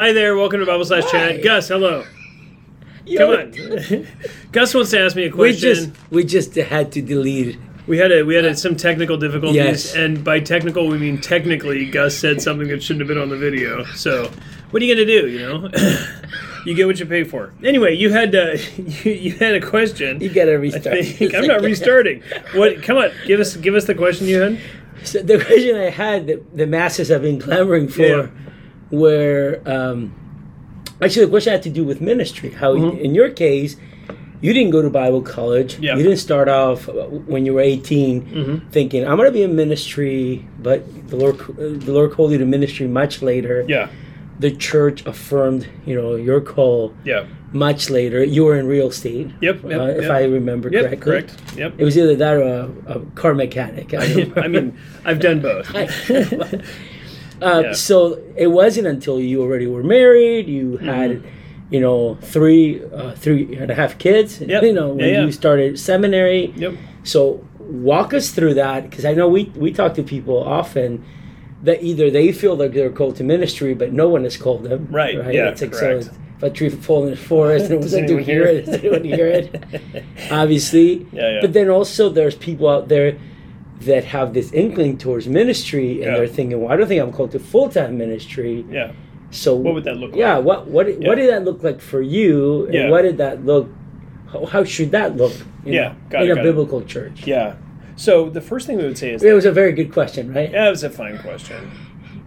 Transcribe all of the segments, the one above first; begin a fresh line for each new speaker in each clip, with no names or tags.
Hi there, welcome to Bible Slash. Chat. Gus, hello. Come on. Gus wants to ask me a
We
question.
just we just had to delete.
We had a we had a, some technical difficulties,
Yes.
and by technical we mean technically. Gus said something that shouldn't have been on the video. So, what are you gonna do? You know, you get what you pay for. Anyway, you had uh, you, you had a question.
You gotta
I
restart.
think I'm not restarting. What? Come on, give us give us the question you had.
So the question I had that the masses have been clamoring for,
Yeah.
Where um, actually the question had to do with ministry. How
Mhm.
in your case, you didn't go to Bible college.
Yeah.
You didn't start off when you were 18
Mm-hmm.
thinking I'm going to be in ministry, but the Lord the Lord called you to ministry much later.
Yeah,
The church affirmed, you know, your call
yeah,
much later. You were in real estate.
Yep, yep,
uh, if
yep.
I remember
yep,
correctly.
correct. Yep.
It was either that or a, a car mechanic. I,
I mean, I've done both.
uh,
Yeah.
So it wasn't until you already were married, you had,
Mm-hmm.
you know, three, uh, three and a half kids.
Yep.
You know, when
Yeah, yeah.
you started seminary.
Yep.
So walk us through that because I know we we talk to people often that either they feel like they're called to ministry, but no one has called them.
Right, yeah,
It's like
correct.
so. If a tree fall in the forest, and
Does
was anyone hear it? Does anyone hear it? Obviously.
Yeah, yeah.
But then also there's people out there that have this inkling towards ministry, and
Yeah.
they're thinking, "Well, I don't think I'm called to full time ministry."
Yeah.
So
What would that look like?
Yeah. What what
Yeah.
what did that look like for you? And
Yeah.
what did that look? How, how should that look? in-
Yeah,
in
it,
a
got it.
biblical church.
Yeah. So the first thing we would say is
It was a very good question, right?
Yeah, it was a fine question.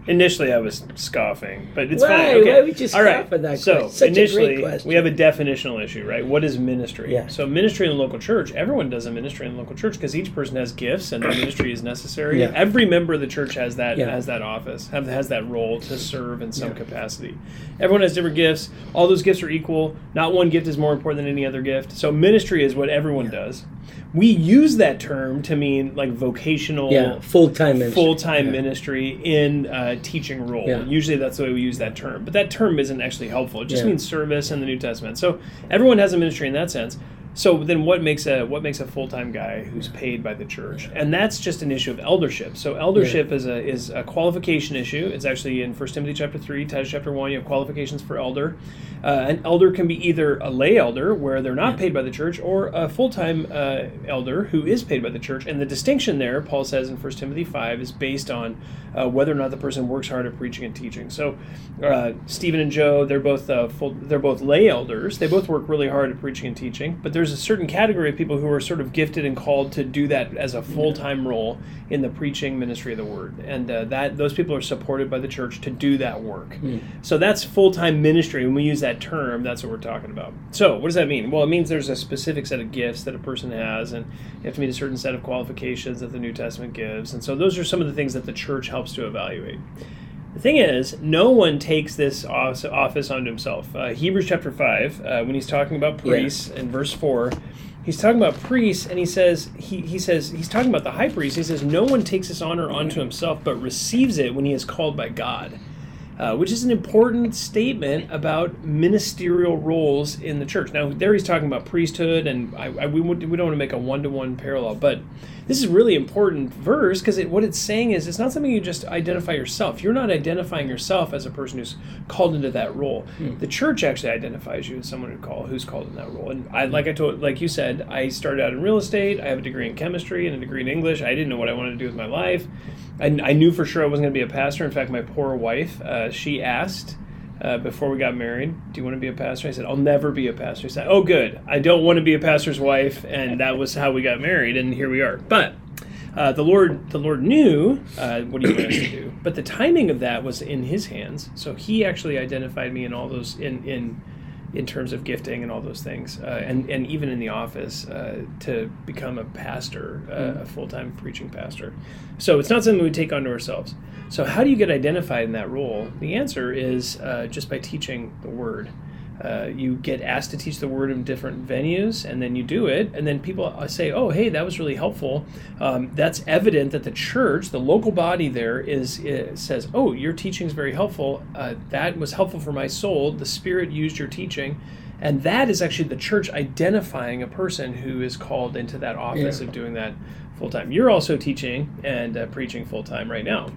Initially, I was scoffing, but it's
Why?
fine. Okay.
Why would you
All right.
scoff at that
so
question? Such a great
initially,
question.
we have a definitional issue, right? What is ministry?
Yeah.
So ministry in the local church, everyone does a ministry in the local church because each person has gifts and their ministry is necessary.
Yeah.
Every member of the church has that
Yeah.
has that office, have, has that role to serve in some
Yeah.
capacity. Everyone has different gifts. All those gifts are equal. Not one gift is more important than any other gift. So ministry is what everyone does. We use that term to mean like vocational
Yeah, full time ministry.
full time
Yeah.
ministry in a teaching role.
Yeah.
Usually that's the way we use that term, but that term isn't actually helpful. It just means service in the New Testament. So everyone has a ministry in that sense. So then, what makes a what makes a full time guy who's paid by the church? And that's just an issue of eldership. So eldership is a is a qualification issue. It's actually in 1 Timothy chapter three, Titus chapter one. You have qualifications for elder. Uh, an elder can be either a lay elder, where they're not paid by the church, or a full time uh, elder who is paid by the church. And the distinction there, Paul says in 1 Timothy 5, is based on uh, whether or not the person works hard at preaching and teaching. So uh, Stephen and Joe, they're both uh, full, they're both lay elders. They both work really hard at preaching and teaching. But there's a certain category of people who are sort of gifted and called to do that as a full time role in the preaching ministry of the word, and uh, that those people are supported by the church to do that work. So that's full time ministry. When we use that term, that's what we're talking about. So what does that mean? Well, it means there's a specific set of gifts that a person has, and you have to meet a certain set of qualifications that the New Testament gives. And so those are some of the things that the church helps to evaluate. The thing is, no one takes this office onto himself. Uh, Hebrews chapter 5, uh, when he's talking about priests in verse 4, he's talking about priests and he says he, he says he's talking about the high priest he says no one takes this honor onto himself but receives it when he is called by god uh, which is an important statement about ministerial roles in the church. Now, there he's talking about priesthood, and I, I, we, we don't want to make a one to one parallel, but this is a really important verse because it, what it's saying is it's not something you just identify yourself. You're not identifying yourself as a person who's called into that role. The church actually identifies you as someone who call who's called in that role. And I, like I told, like you said, I started out in real estate. I have a degree in chemistry and a degree in English. I didn't know what I wanted to do with my life. I, I knew for sure I wasn't going to be a pastor. In fact, my poor wife, uh, she asked uh, before we got married, "Do you want to be a pastor?" I said, "I'll never be a pastor." He said, "Oh, good. I don't want to be a pastor's wife," and that was how we got married, and here we are. But uh, the Lord, the Lord knew uh, what He wanted us to do, but the timing of that was in His hands. So He actually identified me in all those in in in terms of gifting and all those things, uh, and and even in the office uh, to become a pastor, uh, a full time preaching pastor. So it's not something we take onto ourselves. So how do you get identified in that role? The answer is uh, just by teaching the word. Uh, you get asked to teach the word in different venues, and then you do it, and then people uh, say, "Oh, hey, that was really helpful." Um, that's evident that the church, the local body there, is, is says, "Oh, your teaching is very helpful. Uh, that was helpful for my soul. The Spirit used your teaching." And that is actually the church identifying a person who is called into that office
Yeah.
of doing that full time. You're also teaching and uh, preaching full time right now.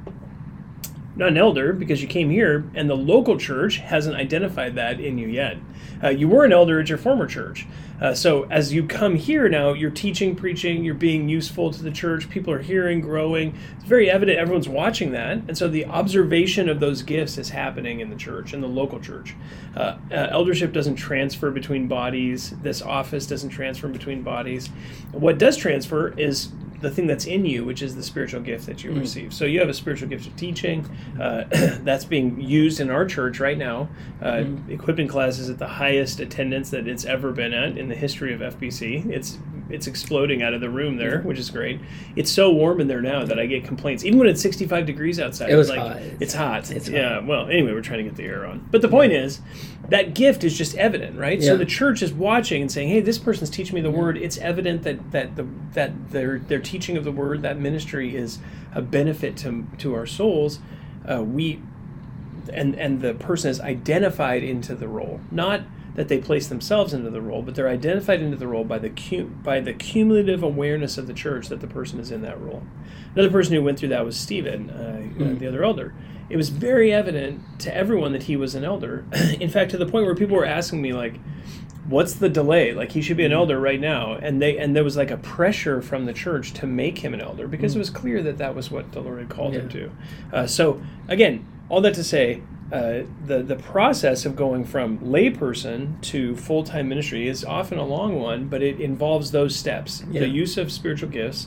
Not an elder because you came here, and the local church hasn't identified that in you yet. Uh, you were an elder at your former church. Uh, so as you come here now, you're teaching, preaching, you're being useful to the church. People are hearing, growing. It's very evident everyone's watching that, and so the observation of those gifts is happening in the church, in the local church. Uh, uh, eldership doesn't transfer between bodies. This office doesn't transfer between bodies. What does transfer is the thing that's in you, which is the spiritual gift that you mm. receive. So you have a spiritual gift of teaching. Uh, that's being used in our church right now. Uh, mm. Equipping classes at the highest attendance that it's ever been at in the history of FBC. It's it's exploding out of the room there, which is great. It's so warm in there now that I get complaints, even when it's 65 degrees outside.
It was
like,
hot.
It's hot. It's yeah. Hot. Well, anyway, we're trying to get the air on. But the point yeah. is, that gift is just evident, right? Yeah. So the church is watching and saying, "Hey, this person's teaching me the word." It's evident that that the that their their teaching of the word, that ministry, is a benefit to to our souls. Uh, we and and the person is identified into the role, not that they place themselves into the role, but they're identified into the role by the cum- by the cumulative awareness of the church that the person is in that role. Another person who went through that was Stephen, uh, mm. the other elder. It was very evident to everyone that he was an elder. in fact, to the point where people were asking me like, "What's the delay? Like he should be an hmm. elder right now." And they and there was like a pressure from the church to make him an elder because mm. it was clear that that was what the Lord had called yeah. him to. Uh, so again, all that to say, uh, the the process of going from layperson to full time ministry is often a long one, but it involves those steps: yeah. the use of spiritual gifts,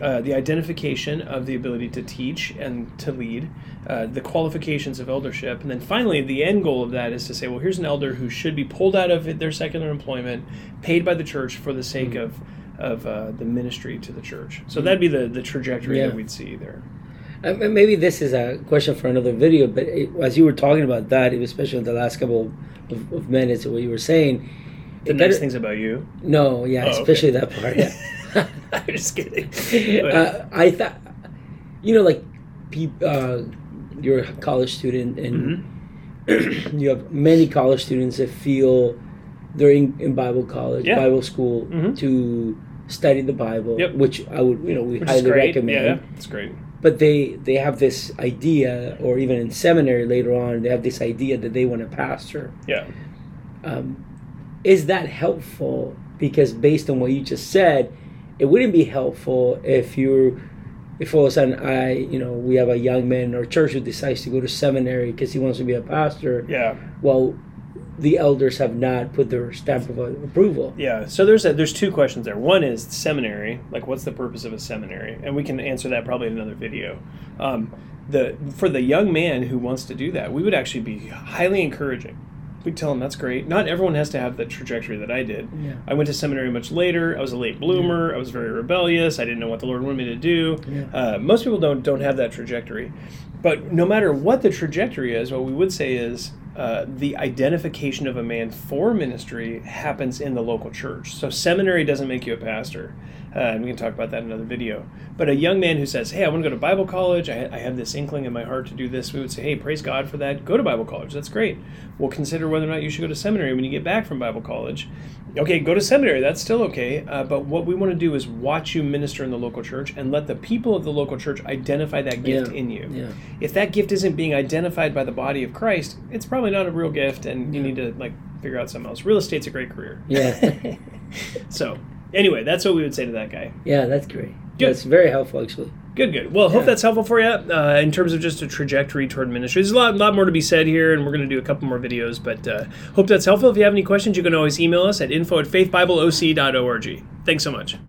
uh, the identification of the ability to teach and to lead, uh, the qualifications of eldership, and then finally the end goal of that is to say, well, here's an elder who should be pulled out of their secular employment, paid by the church for the sake mm-hmm. of of uh, the ministry to the church. So mm-hmm. that'd be the the trajectory yeah. that we'd see there.
Uh, maybe this is a question for another video, but it, as you were talking about that, especially in the last couple of, of minutes of what you were saying,
the nice better, things about you.
No, yeah, oh, especially okay. that part. Yeah.
I'm just kidding.
Uh, I thought, you know, like, uh, you're a college student, and mm-hmm. you have many college students that feel they're in, in Bible college, yeah. Bible school mm-hmm. to study the Bible,
yep.
which I would, you know, we which highly recommend.
Yeah, it's great
but they they have this idea or even in seminary later on they have this idea that they want to pastor.
Yeah.
Um, is that helpful? Because based on what you just said it wouldn't be helpful if you're if all of a sudden i you know we have a young man in our church who decides to go to seminary because he wants to be a pastor.
Yeah.
Well the elders have not put their stamp of approval.
Yeah. So there's a, there's two questions there. One is seminary, like what's the purpose of a seminary, and we can answer that probably in another video. Um, the for the young man who wants to do that, we would actually be highly encouraging. We'd tell him that's great. Not everyone has to have the trajectory that I did.
Yeah.
I went to seminary much later. I was a late bloomer. Yeah. I was very rebellious. I didn't know what the Lord wanted me to do.
Yeah.
Uh, most people don't don't have that trajectory. But no matter what the trajectory is, what we would say is uh, the identification of a man for ministry happens in the local church. So seminary doesn't make you a pastor. Uh, and we can talk about that in another video. But a young man who says, "Hey, I want to go to Bible college. I, I, have this inkling in my heart to do this," we would say, "Hey, praise God for that. Go to Bible college. That's great. We'll consider whether or not you should go to seminary when you get back from Bible college. Okay, go to seminary. That's still okay. Uh, but what we want to do is watch you minister in the local church and let the people of the local church identify that gift
yeah.
in you.
Yeah.
If that gift isn't being identified by the body of Christ, it's probably not a real gift, and you need to like figure out something else. Real estate's a great career.
Yeah.
so anyway, that's what we would say to that guy.
Yeah, that's great. Good. That's very helpful, actually.
Good, good. Well, hope that's helpful for you uh, in terms of just a trajectory toward ministry. There's a lot, lot more to be said here, and we're going to do a couple more videos, but uh, hope that's helpful. If you have any questions, you can always email us at info at faithbibleoc.org. Thanks so much.